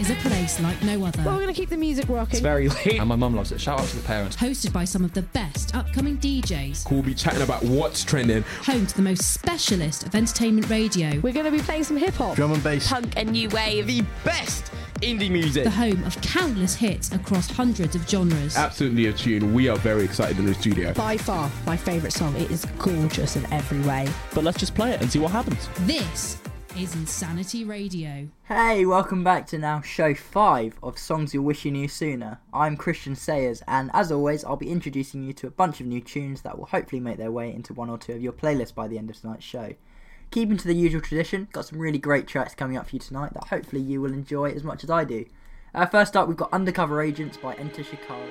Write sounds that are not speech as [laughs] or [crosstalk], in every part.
is a place like no other. Well, we're going to keep the music rocking. It's very late, and my mum loves it. Shout out to the parents. Hosted by some of the best upcoming DJs. We'll be chatting about what's trending. Home to the most specialist of entertainment radio. We're going to be playing some hip hop, drum and bass, punk, and new wave. The best indie music. The home of countless hits across hundreds of genres. Absolutely a tune. We are very excited in the studio. By far, my favourite song. It is gorgeous in every way. But let's just play it and see what happens. This is Insanity Radio. Hey, welcome back to now show 5 of Songs You Wish You Knew Sooner. I'm Christian Sayers, and as always, I'll be introducing you to a bunch of new tunes that will hopefully make their way into one or two of your playlists by the end of tonight's show. Keeping to the usual tradition, got some really great tracks coming up for you tonight that hopefully you will enjoy as much as I do. Uh, first up, we've got Undercover Agents by Enter Shikari.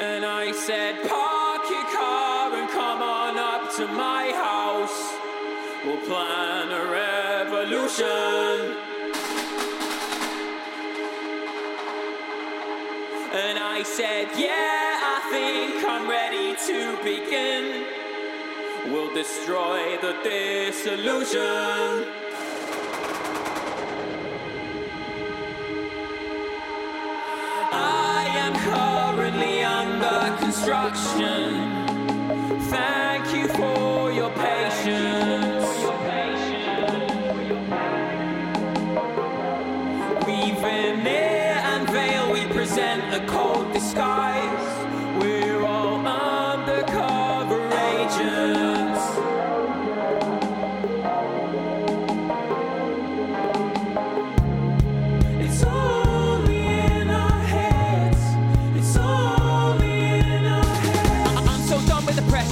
And I said, Park your car and come on up to my house. We'll plan a revolution. And I said, Yeah, I think I'm ready to begin We'll destroy the disillusion.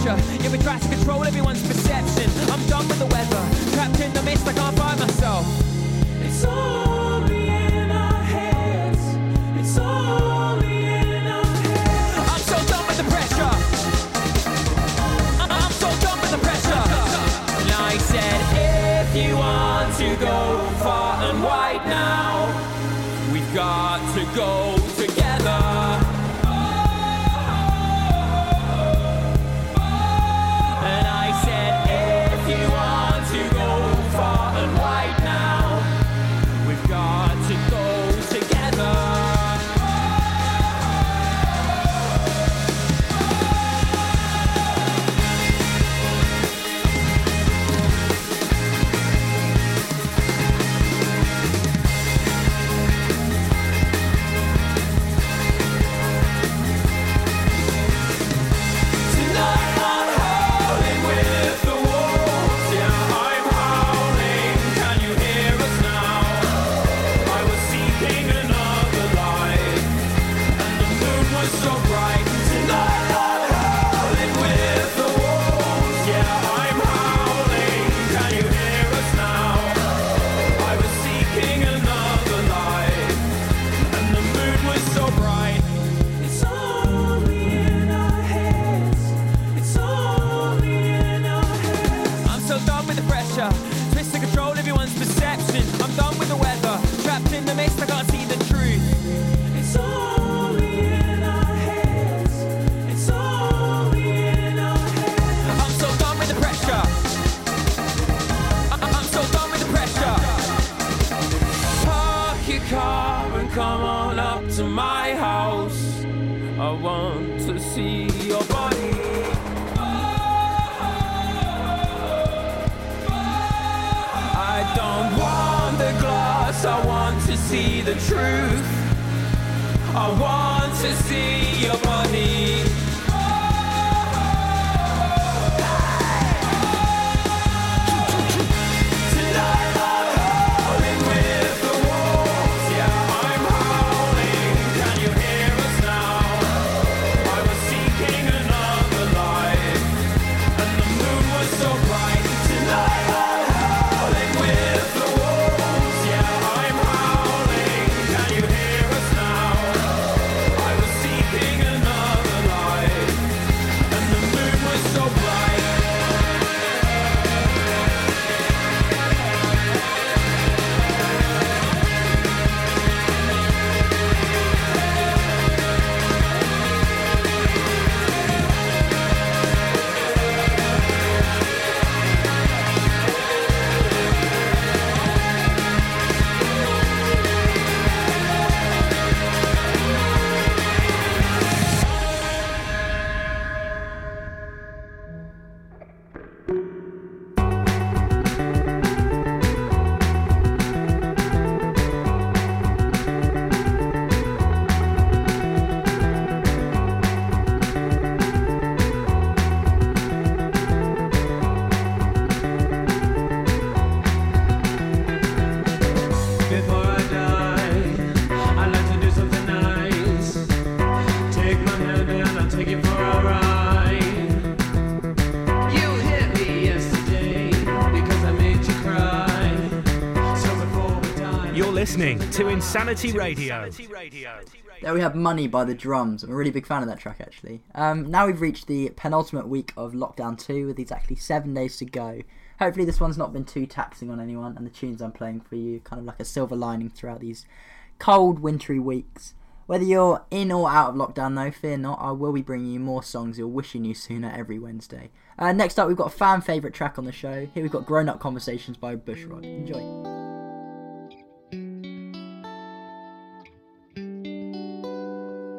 Pressure. Yeah, we try to control everyone's perception. I'm done with the weather. Trapped in the mist, I can't find myself. It's only want to see your body. I don't want the glass, I want to see the truth. I want to see your listening to Insanity Radio. There we have Money by the Drums. I'm a really big fan of that track actually. Um, now we've reached the penultimate week of Lockdown 2 with exactly seven days to go. Hopefully this one's not been too taxing on anyone and the tunes I'm playing for you kind of like a silver lining throughout these cold wintry weeks. Whether you're in or out of lockdown though, fear not, I will be bringing you more songs you'll wish you sooner every Wednesday. Uh, next up we've got a fan favourite track on the show. Here we've got Grown Up Conversations by Bushrod. Enjoy.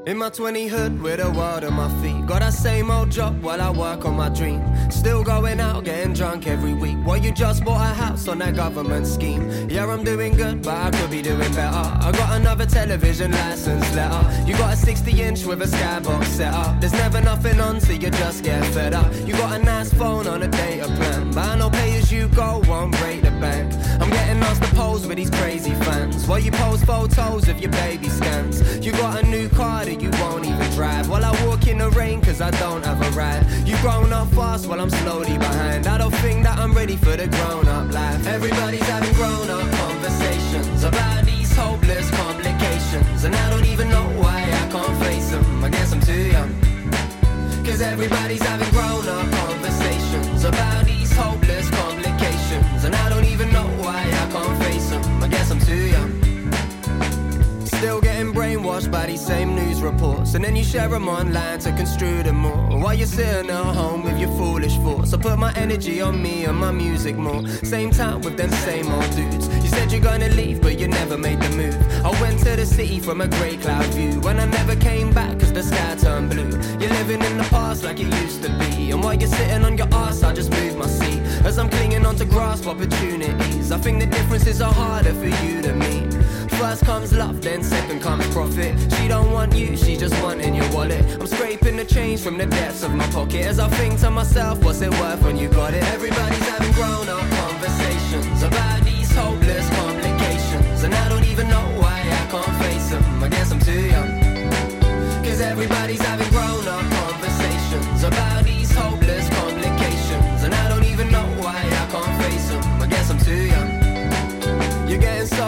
In my 20 hood with a world on my feet. Got that same old job while I work on my dream. Still going out, getting drunk every week. Well, you just bought a house on that government scheme. Yeah, I'm doing good, but I could be doing better. I got another television license letter. You got a 60 inch with a skybox set up. There's never nothing on, so you just get fed up. You got a nice phone on a data plan. But I know pay as you go, won't break the bank. I'm getting asked to pose with these crazy fans. While you post photos of your baby scans. You got a new car you won't even drive. While I walk in the rain, cause I don't have a ride. You've grown up fast while I'm slowly behind. I don't think that I'm ready for the grown up life. Everybody's having grown up conversations about these hopeless complications. And I don't even know why I can't face them. I guess I'm too young. Cause everybody's having grown up conversations about Still getting brainwashed by these same news reports. And then you share them online to construe them more. While you're sitting at home with your foolish thoughts. I put my energy on me and my music more. Same time with them same old dudes. You said you're gonna leave, but you never made the move. I went to the city from a grey cloud view. When I never came back, cause the sky turned blue. You're living in the past like it used to be. And while you're sitting on your ass, I just move my seat. As I'm clinging on to grasp opportunities. I think the differences are harder for you than me. First comes love, then second comes profit. She don't want you, she just wanting your wallet. I'm scraping the change from the depths of my pocket as I think to myself, what's it worth when you got it? Everybody's having grown up conversations about these hopeless complications, and I don't even know why I can't face them. I guess I'm too young. Cause everybody's having grown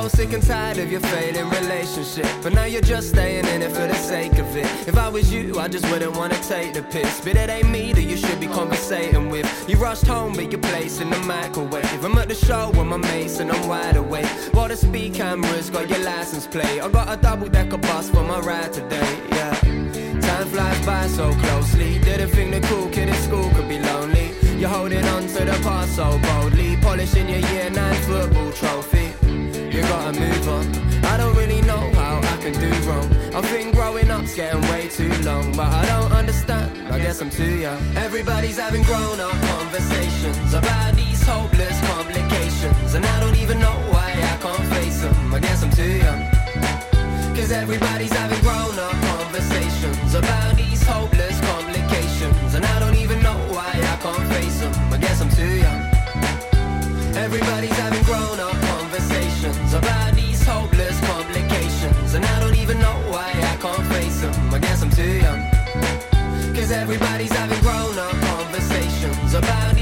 sick and tired of your failing relationship. But now you're just staying in it for the sake of it. If I was you, I just wouldn't wanna take the piss. But it ain't me that you should be conversating with. You rushed home, but your place in the microwave. I'm at the show with my mates and I'm wide awake. While the speed cameras got your license plate. I got a double decker bus for my ride today, yeah. Time flies by so closely. Didn't think the cool kid in school could be lonely. You're holding on to the past so boldly. Polishing your year nine football trophy. You gotta move on. I don't really know how I can do wrong. I think growing up's getting way too long, but I don't understand. I guess I'm too young. Everybody's having grown up conversations about these hopeless complications, and I don't even know why I can't face them. I guess I'm too young. Cause everybody's having grown up conversations about these hopeless complications, and I don't even know why I can't face them. I guess I'm too young. Everybody's having grown up conversations about these hopeless complications, and I don't even know why I can't face them. I guess I'm too young. Cause everybody's having grown up conversations about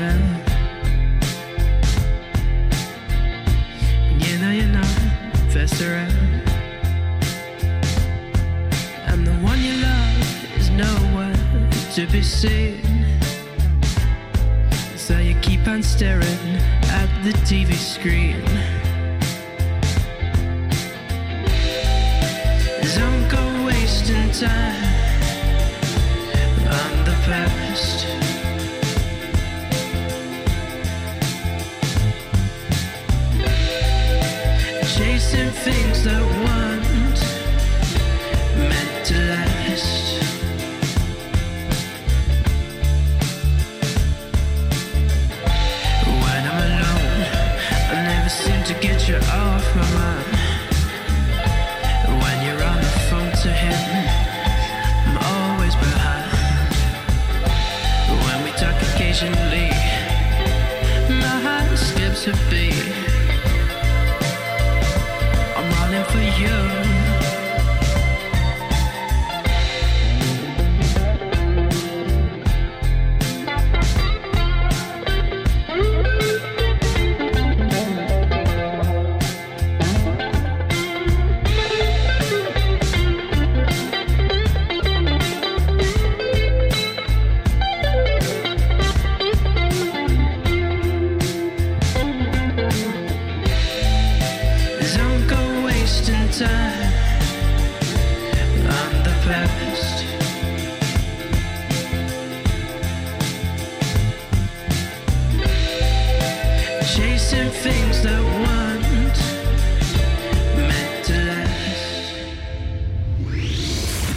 drag you know you're not around. And the one you love is nowhere to be seen. So you keep on staring at the TV screen. Don't go wasting time heart skips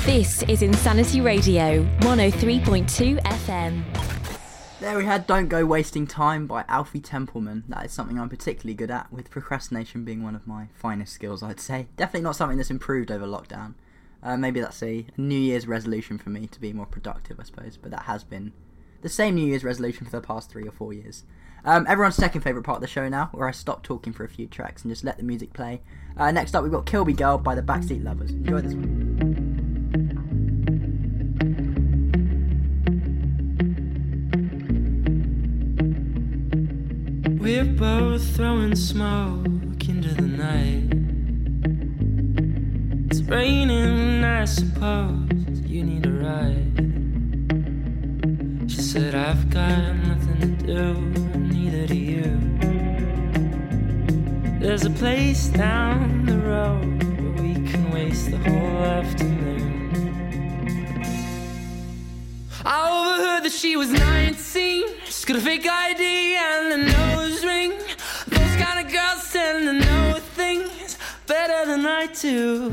This is Insanity Radio 103.2 FM. There we had Don't Go Wasting Time by Alfie Templeman. That is something I'm particularly good at, with procrastination being one of my finest skills, I'd say. Definitely not something that's improved over lockdown. Uh, maybe that's a New Year's resolution for me to be more productive, I suppose, but that has been the same New Year's resolution for the past three or four years. Um, everyone's second favourite part of the show now, where I stop talking for a few tracks and just let the music play. Uh, next up, we've got Kilby Girl by the Backseat Lovers. Enjoy this one. We're both throwing smoke into the night. It's raining, I suppose you need a ride. She said, I've got nothing to do, neither do you. There's a place down the road where we can waste the whole afternoon. I overheard that she was 19. She's got a fake ID and a nose ring. Those kind of girls tend to know things better than I do.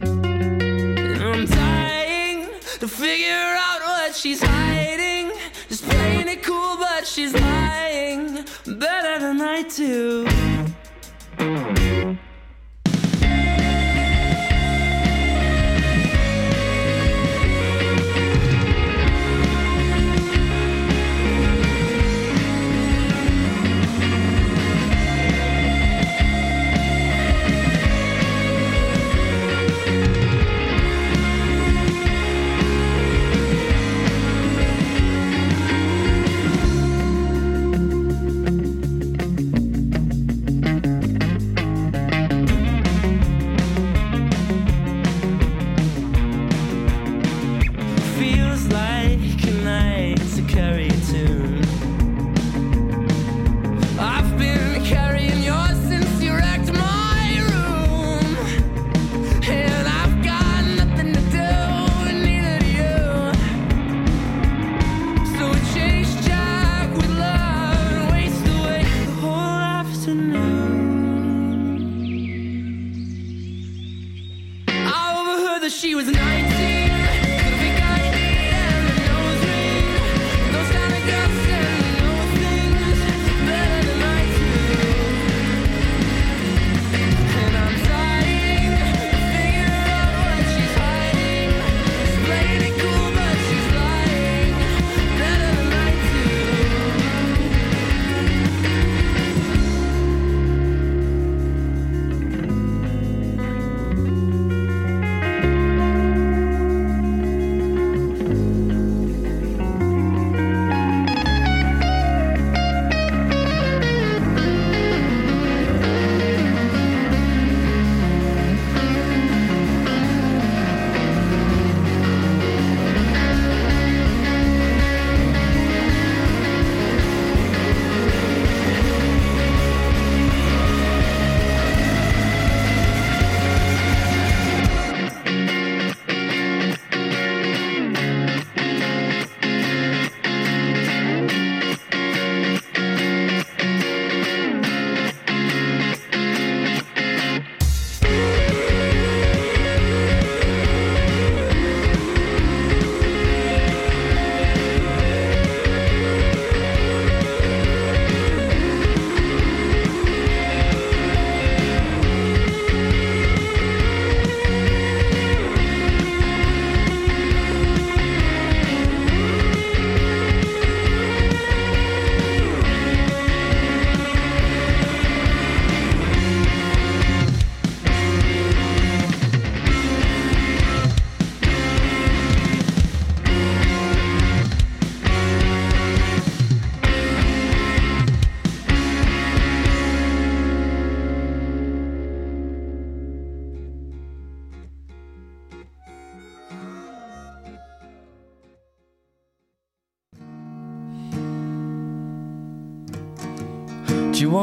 And I'm dying to figure out what she's hiding. Just playing it cool, but she's lying better than I do.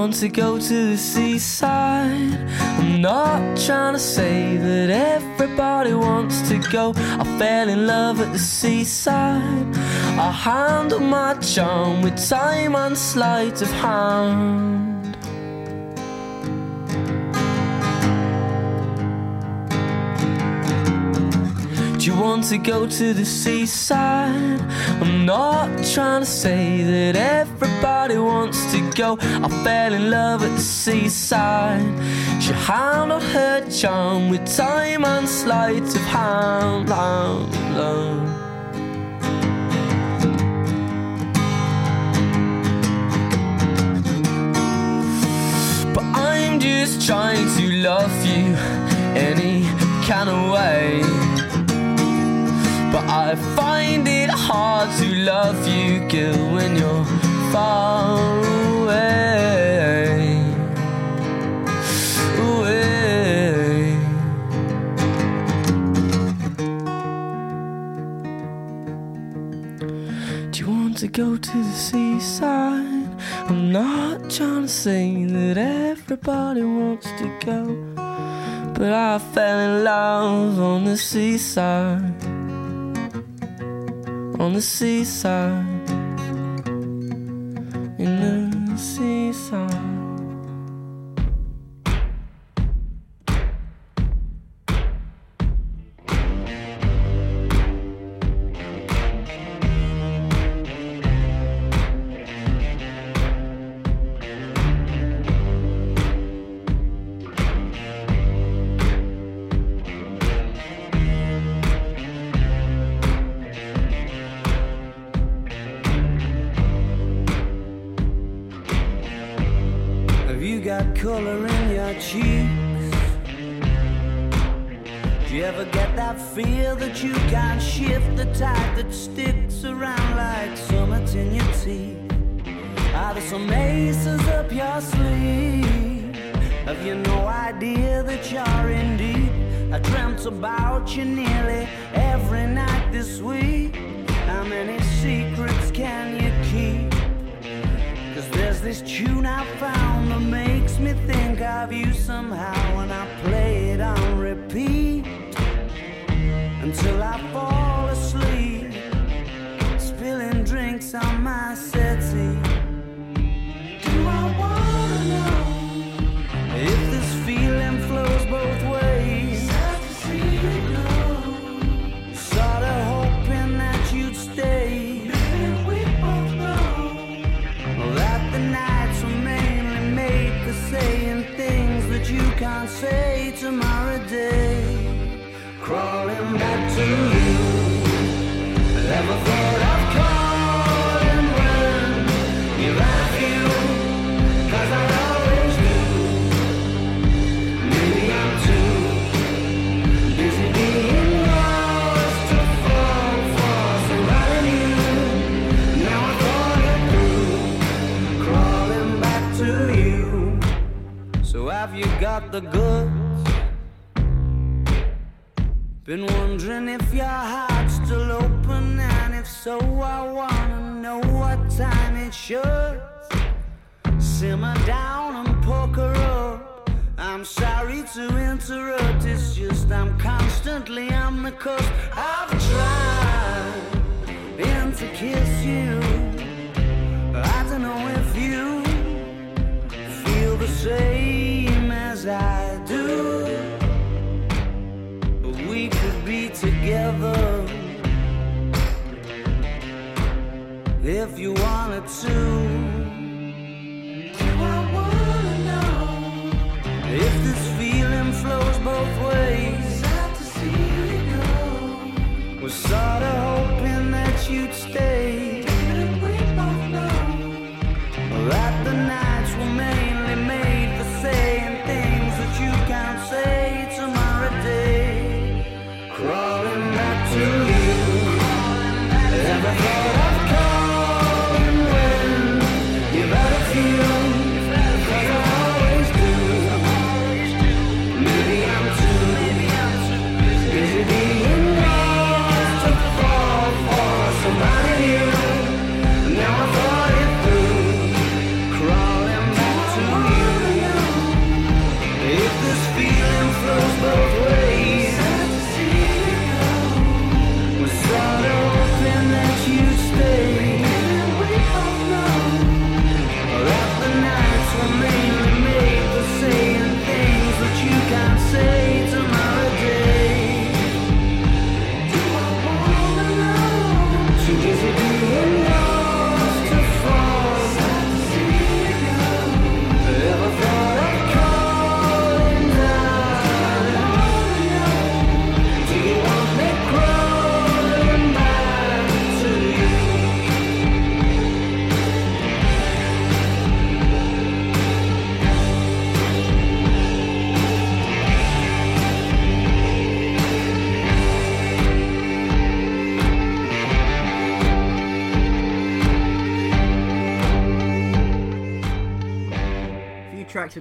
want to go to the seaside. I'm not trying to say that everybody wants to go. I fell in love at the seaside. I handle my charm with time and sleight of hand. to go to the seaside. I'm not trying to say that everybody wants to go. I fell in love at the seaside. She hound on her charm with time and sleight of hand. But I'm just trying to love you any kind of way. But I find it hard to love you, girl, when you're far away. away. Do you want to go to the seaside? I'm not trying to say that everybody wants to go. But I fell in love on the seaside on the seaside.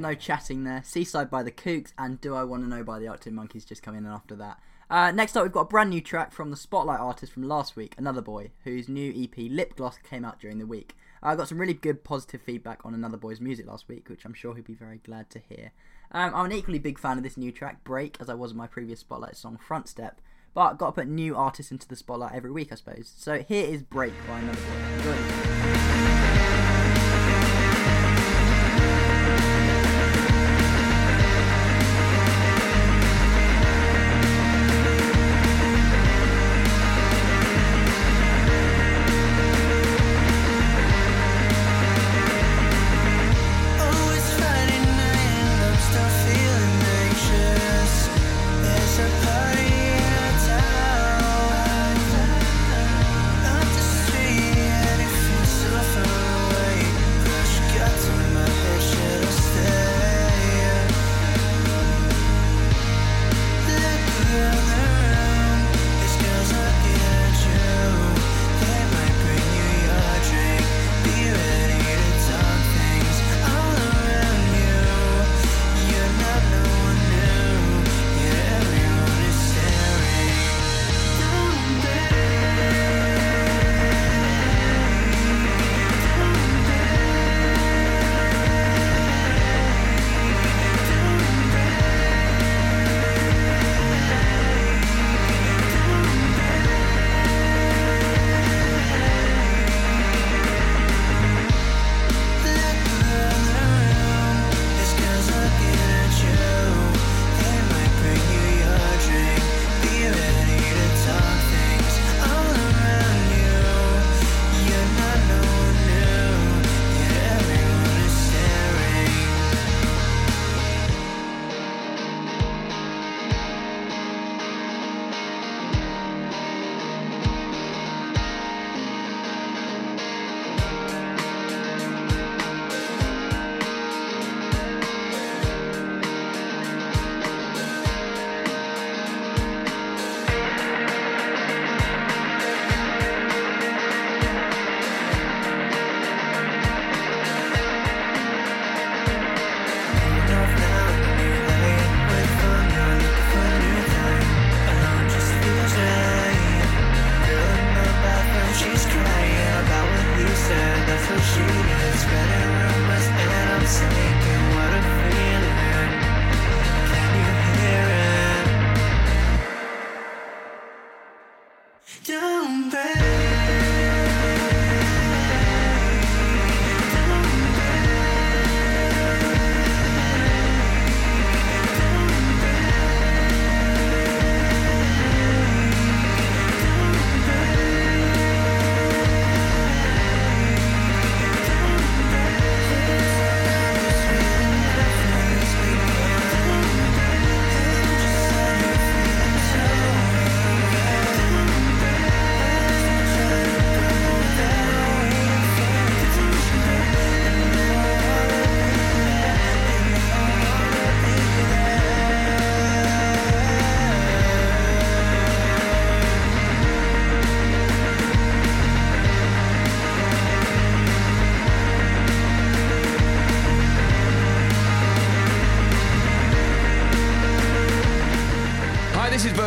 No chatting there. Seaside by the Kooks and Do I Want to Know by the Arctic Monkeys just come in after that. Uh, next up, we've got a brand new track from the Spotlight artist from last week, Another Boy, whose new EP Lip Gloss came out during the week. I got some really good positive feedback on Another Boy's music last week, which I'm sure he'll be very glad to hear. Um, I'm an equally big fan of this new track, Break, as I was of my previous Spotlight song, Front Step, but got to put new artists into the spotlight every week, I suppose. So here is Break by Another Boy. Enjoy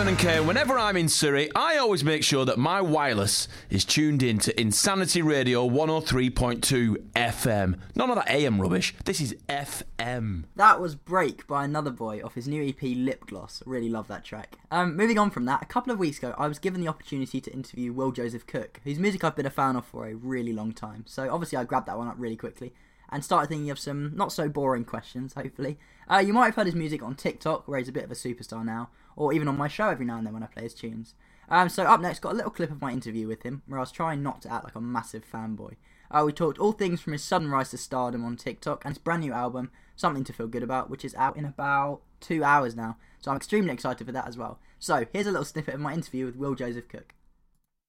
Vernon Kay. Whenever I'm in Surrey, I always make sure that my wireless is tuned in to Insanity Radio 103.2 FM. None of that AM rubbish. This is FM. That was Break by Another Boy off his new EP Lip Gloss. Really love that track. Um, moving on from that, a couple of weeks ago, I was given the opportunity to interview Will Joseph Cook, whose music I've been a fan of for a really long time. So obviously, I grabbed that one up really quickly and started thinking of some not so boring questions, hopefully. Uh, you might have heard his music on TikTok, where he's a bit of a superstar now, or even on my show every now and then when I play his tunes. Um, so up next, got a little clip of my interview with him, where I was trying not to act like a massive fanboy. Uh, we talked all things from his sudden rise to stardom on TikTok and his brand new album, Something to Feel Good About, which is out in about two hours now. So I'm extremely excited for that as well. So here's a little snippet of my interview with Will Joseph Cook.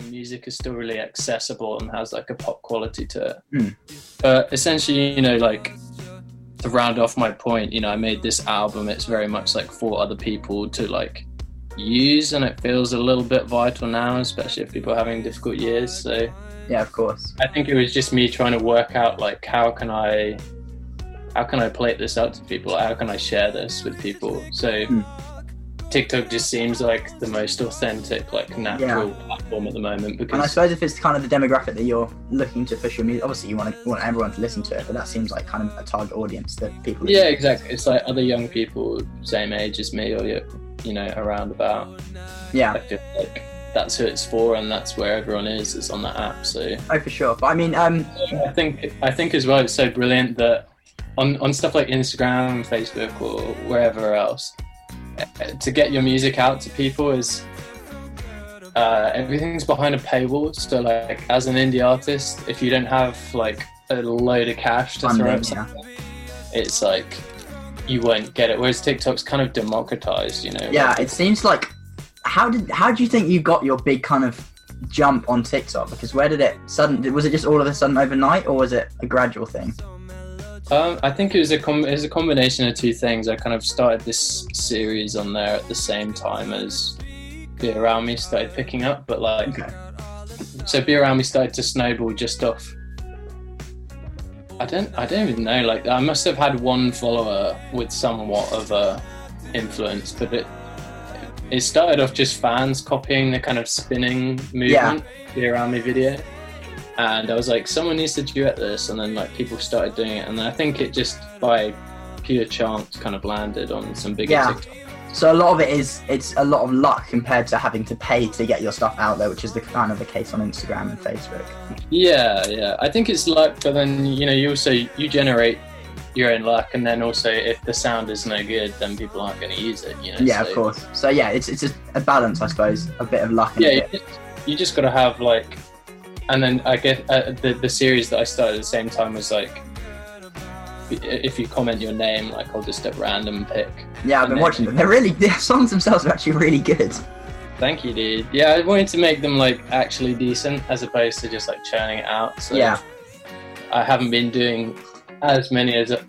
music is still really accessible and has like a pop quality to it. Hmm. But essentially, you know, like to round off my point, you know, I made this album. It's very much like for other people to like use, and it feels a little bit vital now, especially if people are having difficult years. So yeah, of course. I think it was just me trying to work out like how can I how can I plate this out to people? How can I share this with people? So hmm. TikTok just seems like the most authentic, like natural platform at the moment because And I suppose if it's kind of the demographic that you're looking to push your music, obviously you want to want everyone to listen to it, but that seems like kind of a target audience that people. Yeah, exactly. It's like other young people, same age as me, or you you know, around about. Yeah. Like that's who it's for, and that's where everyone is. Is on that app. So Oh, for sure. But I mean, um, I think I think as well, it's so brilliant that on on stuff like Instagram, Facebook, or wherever else, to get your music out to people is. Uh, everything's behind a paywall, so like as an indie artist, if you don't have like a load of cash to throw Funding, at something, it's like you won't get it. Whereas TikTok's kind of democratized, you know. yeah, like, it seems like how did how do you think you got your big kind of jump on TikTok? Because where did it sudden was it just all of a sudden overnight, or was it a gradual thing? Um, I think it was a com- it was a combination of two things. I kind of started this series on there at the same time as Be Around Me started picking up, but like, so Be Around Me started to snowball just off. I don't I don't even know. Like I must have had one follower with somewhat of a influence, but it it started off just fans copying the kind of spinning movement Be Around Me video and I was like, someone needs to duet this, and then like people started doing it, and then I think it just by pure chance kind of landed on some bigger Yeah. TikTok. So a lot of it is it's a lot of luck compared to having to pay to get your stuff out there, which is the kind of the case on Instagram and Facebook. Yeah, yeah. I think it's luck, but then you know you also you generate your own luck, and then also if the sound is no good, then people aren't going to use it. You know. yeah, so- of course. So yeah, it's it's a balance, I suppose, a bit of luck. And Yeah, you just got to have like, and then I guess uh, the the series that I started at the same time was like, if you comment your name, like I'll just at random pick. yeah. I've been watching them. They're really [laughs] the songs themselves are actually really good. Thank you, dude. Yeah, I wanted to make them like actually decent as opposed to just like churning it out. So Yeah. I haven't been doing as many as uh,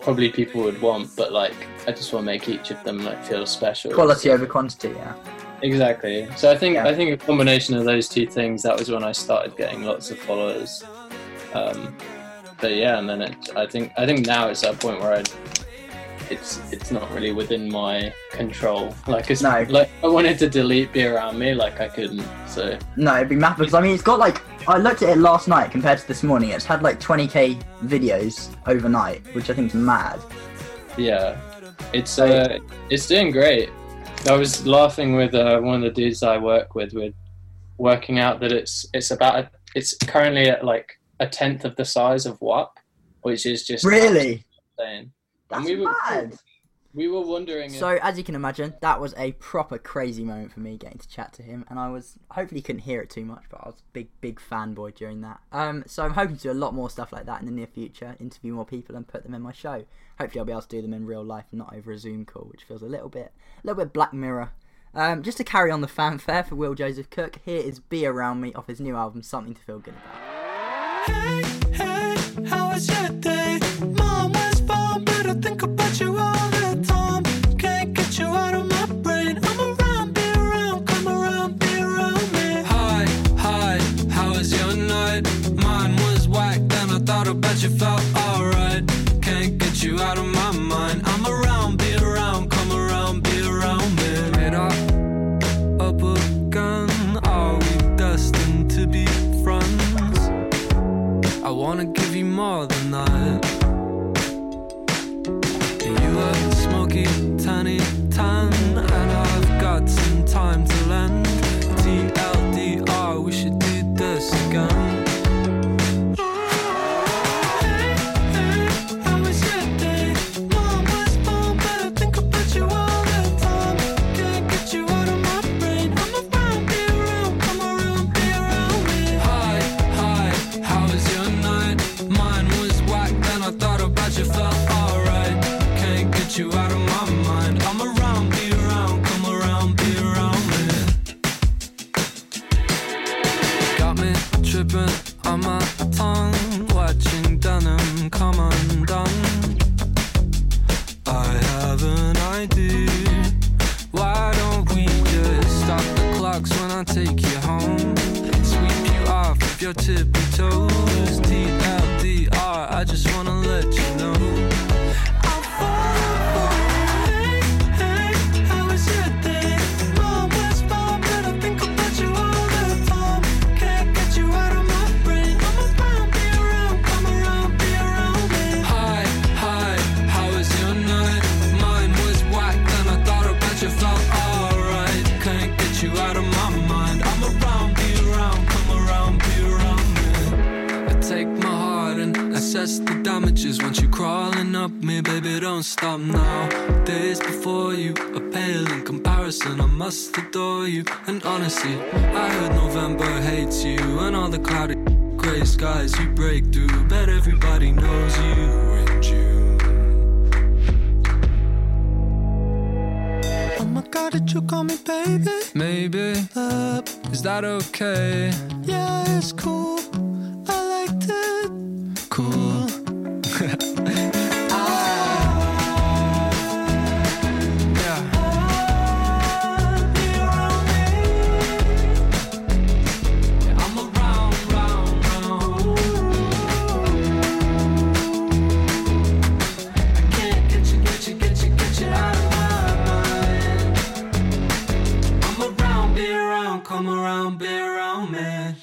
probably people would want, but like I just want to make each of them like feel special. Quality over quantity. Yeah. Exactly. So I think I think a combination of those two things that was when I started getting lots of followers. Um, but yeah, and then it, I think I think now it's at a point where I, it's it's not really within my control. Like it's No. like I wanted to delete be around me, like I couldn't. So No, it'd be mad because I mean it's got like I looked at it last night compared to this morning. It's had like 20k videos overnight, which I think is mad. yeah, it's uh it's doing great. I was laughing with uh, one of the dudes I work with with working out that it's it's about a, it's currently at like a tenth of the size of WAP, which is just Really? insane. That's and we were mad. We were wondering. if- So as you can imagine, that was a proper crazy moment for me getting to chat to him, and I was hopefully you couldn't hear it too much, but I was a big big fanboy during that. Um, so I'm hoping to do a lot more stuff like that in the near future, interview more people and put them in my show. Hopefully I'll be able to do them in real life, and not over a Zoom call, which feels a little bit a little bit Black Mirror. Um, just to carry on the fanfare for Will Joseph Cook, here is "Be Around Me" off his new album, "Something to Feel Good About." How was I you felt alright. Can't get you out of my your tippy toes. TLDR, I just wanna let you me, baby. Don't stop now. Days before you are pale in comparison. I must adore you, and honestly, I heard November hates you, and all the cloudy gray skies you break through. Bet everybody knows you in June. Oh my god, did you call me baby? Maybe. Uh, Is that okay? yeah, it's cool. Around, come around, be around, man.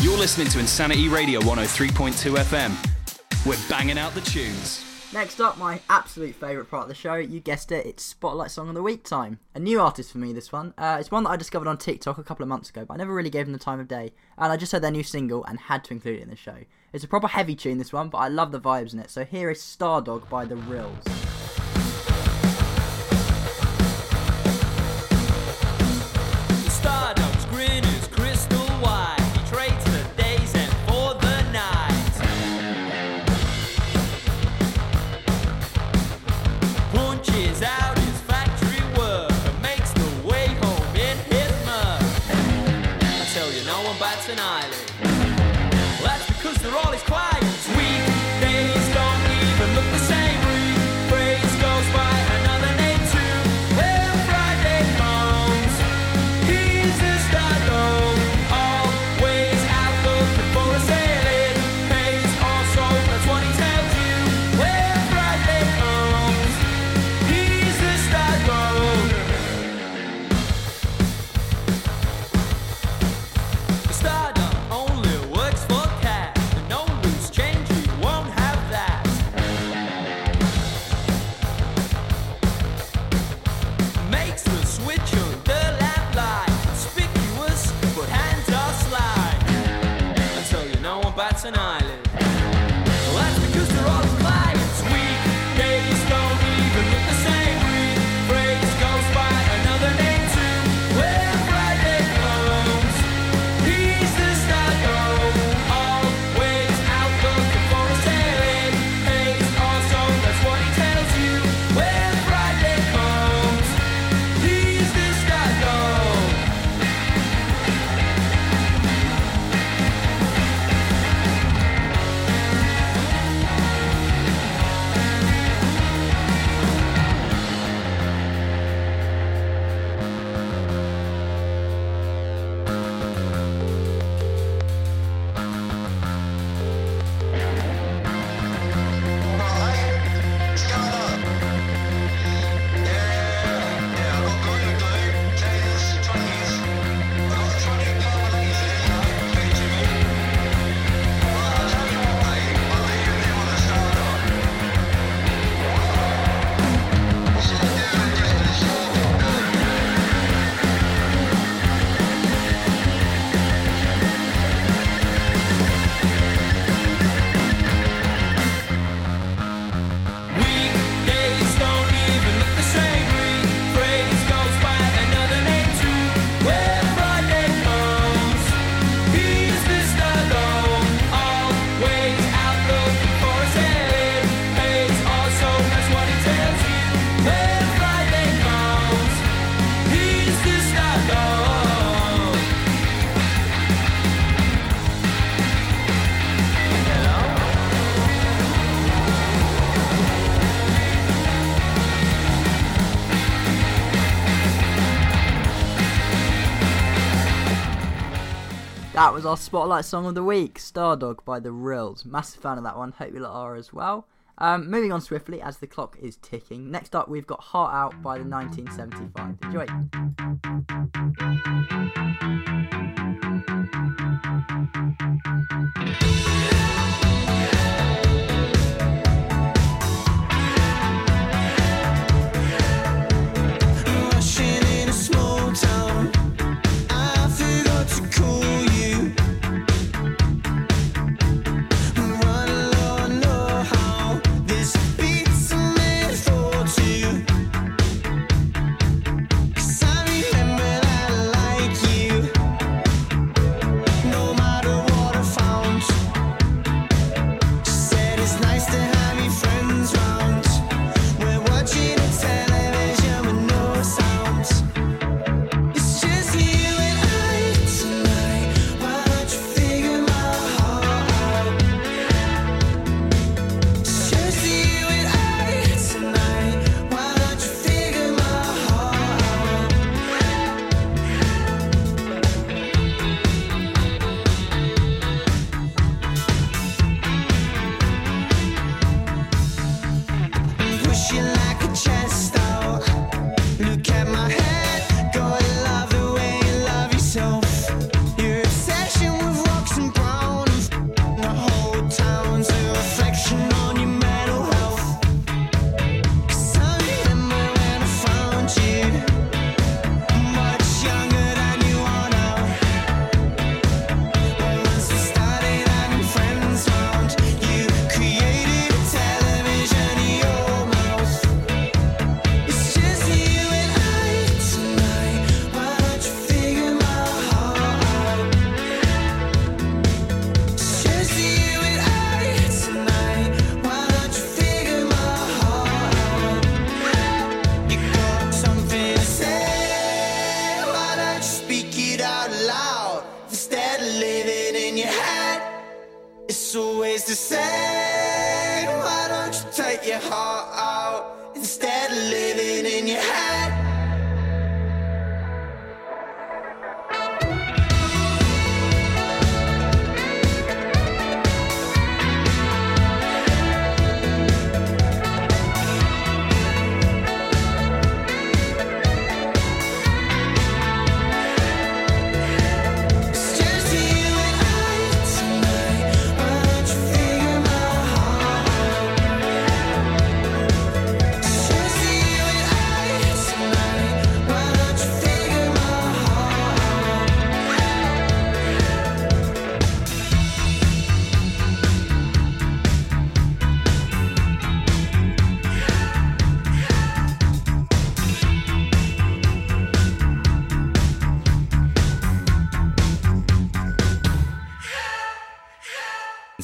You're listening to Insanity Radio 103.2 FM. We're banging out the tunes. Next up, my absolute favourite part of the show. You guessed it, it's Spotlight Song of the Week time. A new artist for me, this one. Uh, it's one that I discovered on TikTok a couple of months ago, but I never really gave them the time of day. And I just heard their new single and had to include it in the show. It's a proper heavy tune, this one, but I love the vibes in it. So here is Stardog by The Rills. Our Spotlight Song of the Week, Stardog by The Rills. Massive fan of that one, hope you are as well. Um, moving on swiftly as the clock is ticking. Next up, we've got Heart Out by the 1975. Enjoy.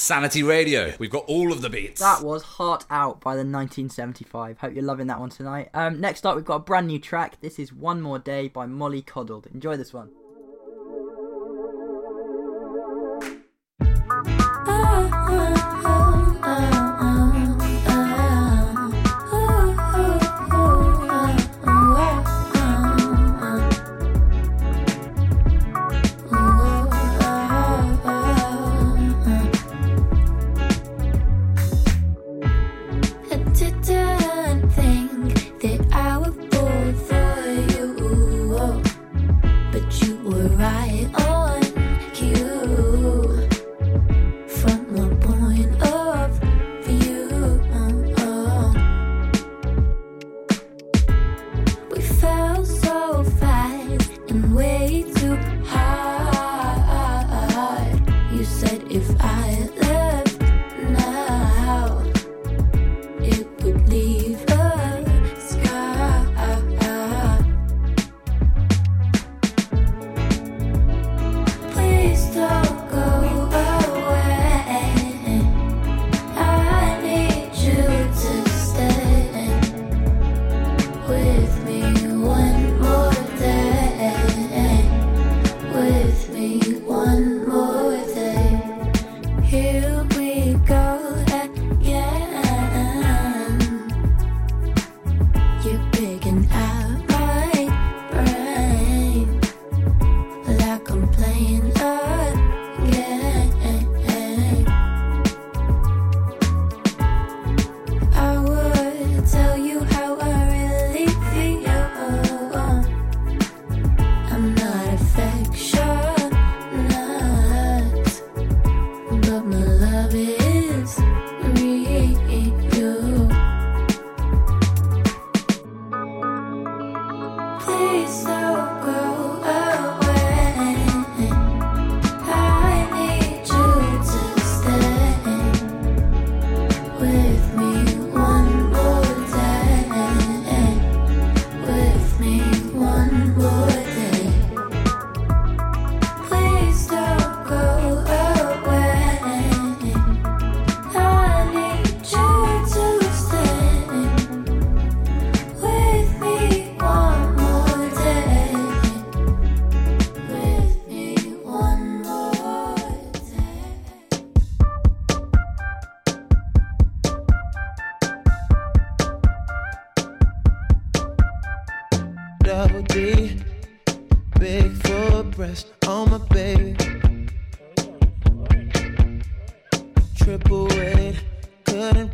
Insanity Radio. We've got all of the beats. That was Heart Out by the 1975. Hope you're loving that one tonight. Um, next up, we've got a brand new track. This is One More Day by Molly Coddled. Enjoy this one.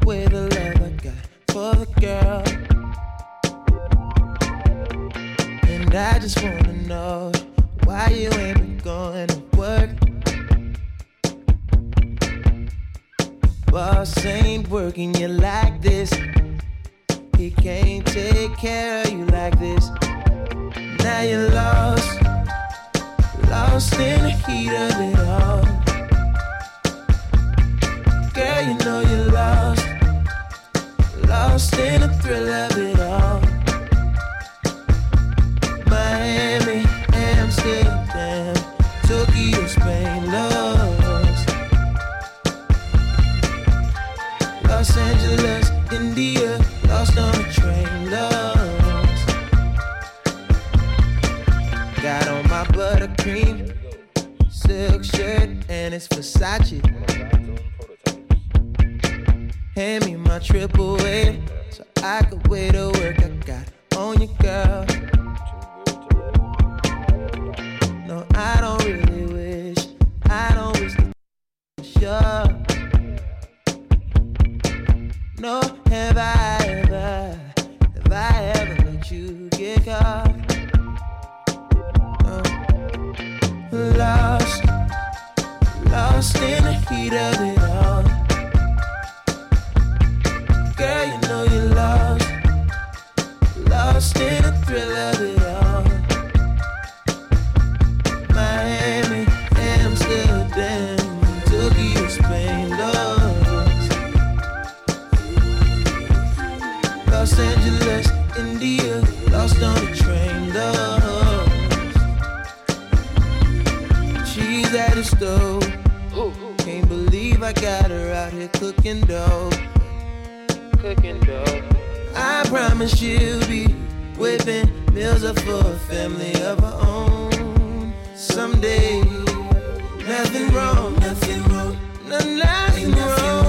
Weigh the love I got for the girl. And I just wanna know why you ain't been going to work. Boss ain't working you like this. He can't take care of you like this. Now you're lost, lost in the heat of it all. Girl, you know you're lost, lost in the thrill of it all. Miami, Amsterdam, Tokyo, Spain, lost. Los Angeles, India, lost on a train, lost. Got on my buttercream silk shirt and it's Versace. Hand me my triple A so I could wait to work. I got on you, girl. No, I don't really wish. I don't wish to sure. No, have I ever, have I ever let you get caught? No. Lost, lost in the heat of it at the stove. Can't believe I got her out here cooking dough. Cooking dough. I promise she'll be whipping meals up for a family of her own. Someday, nothing wrong, nothing wrong, no, nothing wrong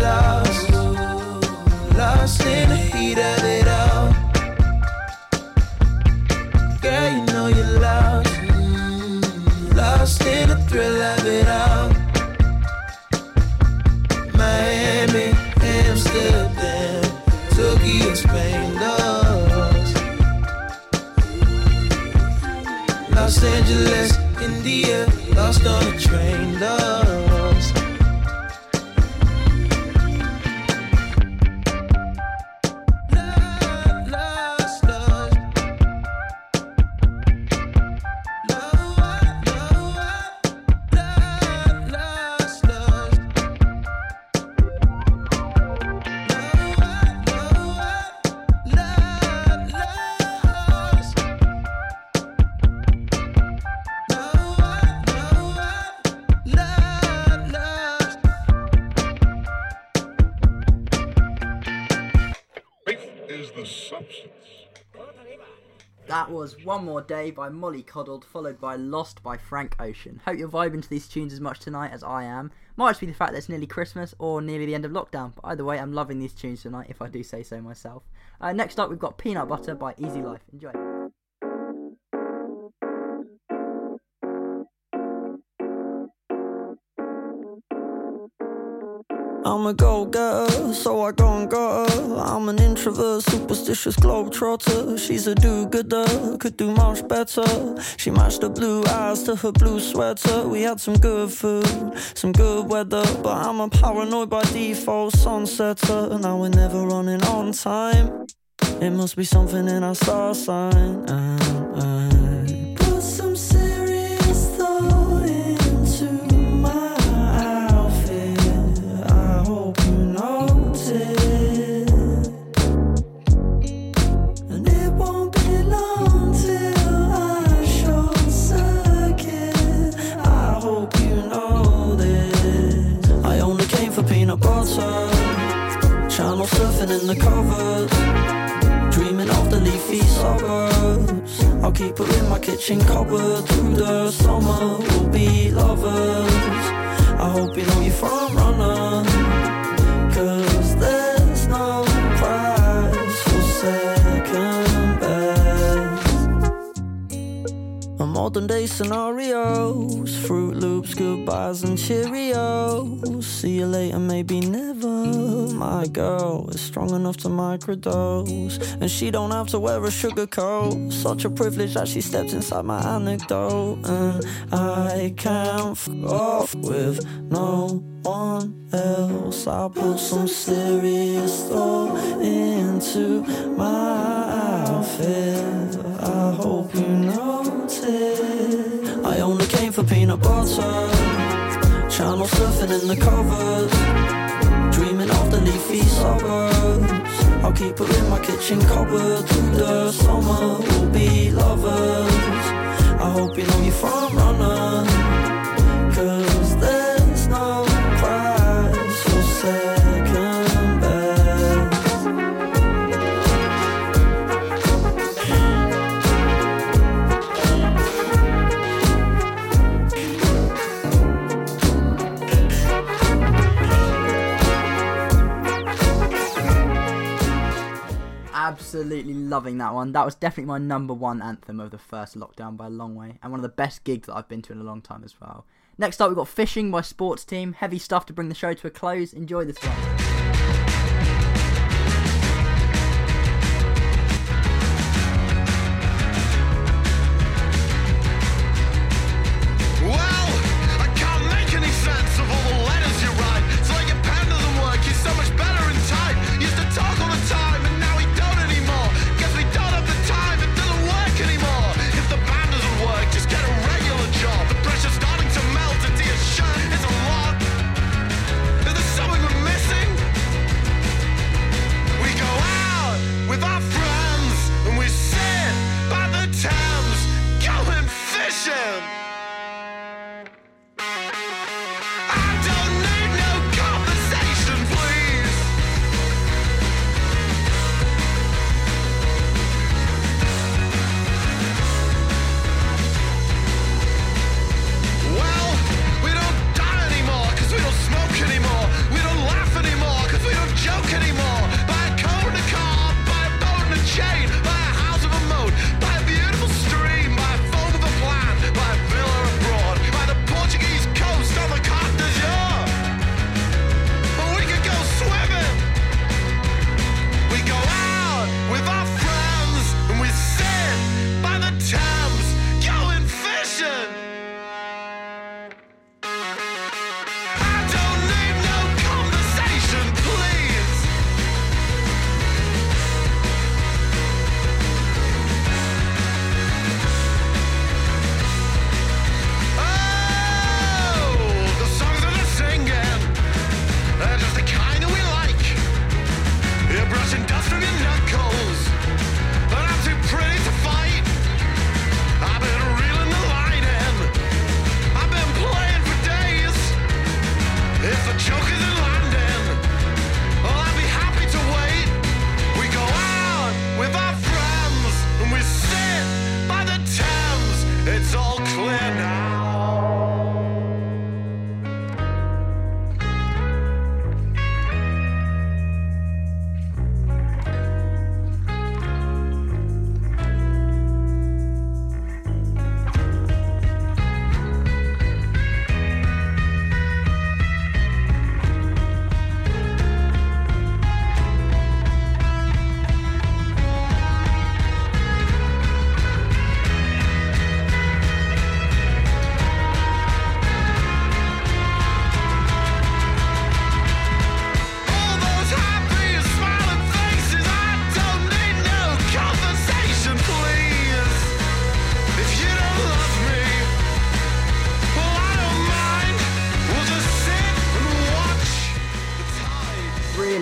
Lost, lost in the heat of it all. Girl, you know you're lost, lost in the thrill of it all. Miami, Amsterdam, Tokyo, Spain, lost. Los Angeles, India, lost on a train, lost. More Day by Molly Coddled, followed by Lost by Frank Ocean. Hope you're vibing to these tunes as much tonight as I am. Might just be the fact that it's nearly Christmas or nearly the end of lockdown, but either way, I'm loving these tunes tonight, if I do say so myself. Uh, next up, we've got Peanut Butter by Easy Life. Enjoy. I'm a go-getter, so I go and got her. I'm an introvert, superstitious globetrotter. She's a do-gooder, could do much better. She matched her blue eyes to her blue sweater. We had some good food, some good weather, but I'm a paranoid by default sunsetter. Now we're never running on time. It must be something in our star sign. Uh. Keep her in my kitchen cupboard through the summer. We'll be lovers. I hope you know you're front runner. A day scenarios, Fruit Loops, goodbyes and Cheerios. See you later, maybe never. My girl is strong enough to microdose, and she don't have to wear a sugar coat. Such a privilege that she steps inside my anecdote, and I can't f off with no one else. I put some serious thought into my outfit. I hope you notice. I only came for peanut butter. Channel surfing in the covers. Dreaming of the leafy suburbs. I'll keep her in my kitchen cupboard through the summer. We'll be lovers. I hope you know you're front runner. absolutely loving that one. That was definitely my number one anthem of the first lockdown by a long way, and one of the best gigs that I've been to in a long time as well. Next up, we've got Fishing by Sports Team. Heavy stuff to bring the show to a close. Enjoy this one.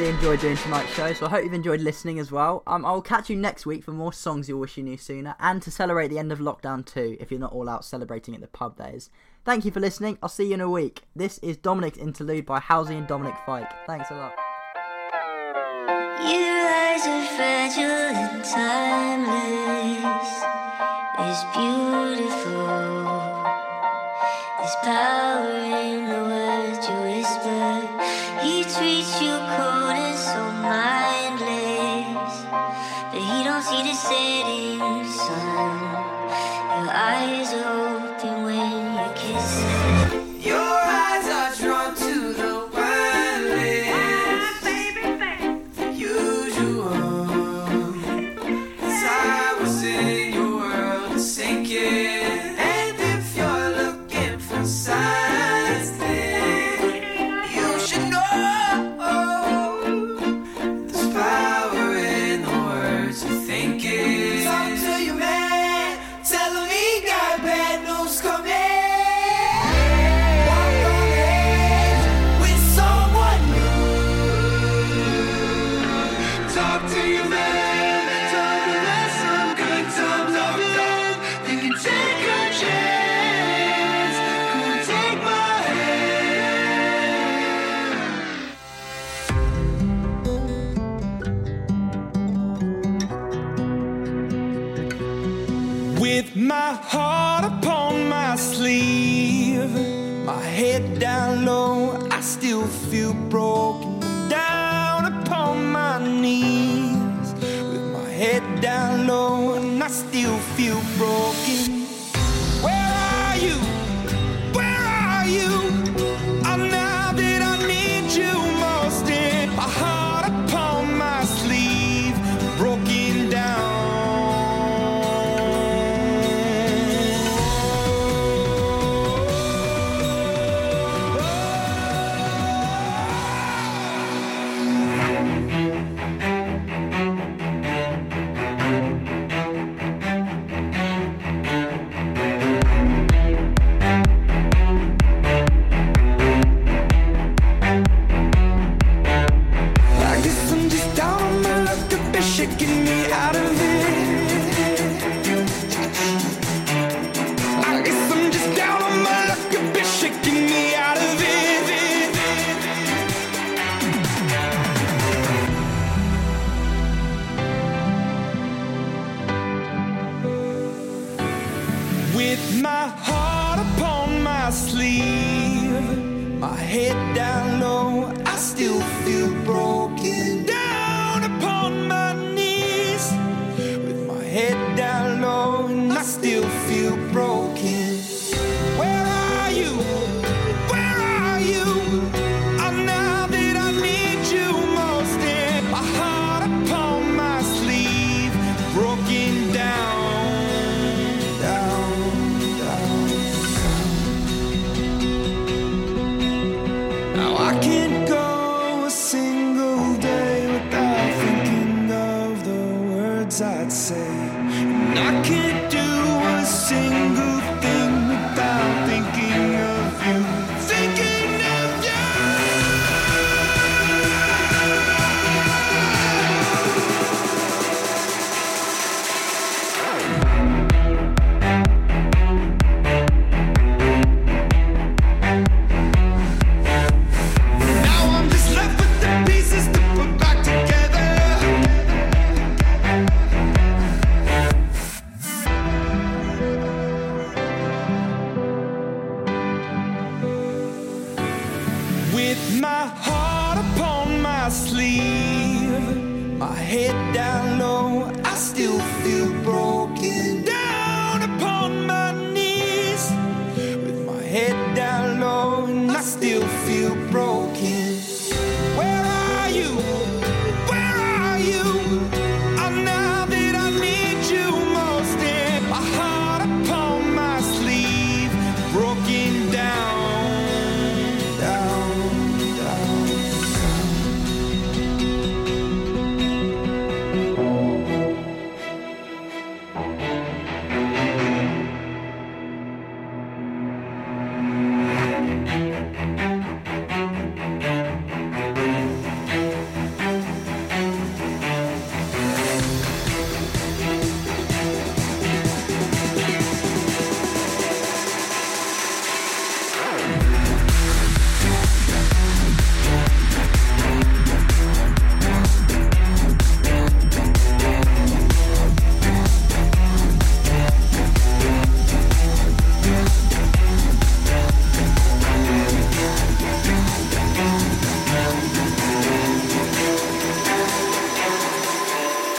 really enjoyed doing tonight's show, so I hope you've enjoyed listening as well. Um, I'll catch you next week for more songs you'll wish you knew sooner and to celebrate the end of lockdown too, if you're not all out celebrating at the pub, that is. Thank you for listening. I'll see you in a week. This is Dominic's Interlude by Housing and Dominic Fike. Thanks a lot. You guys are fragile and timeless. It's beautiful. It's powerful. head down low and I still feel broken.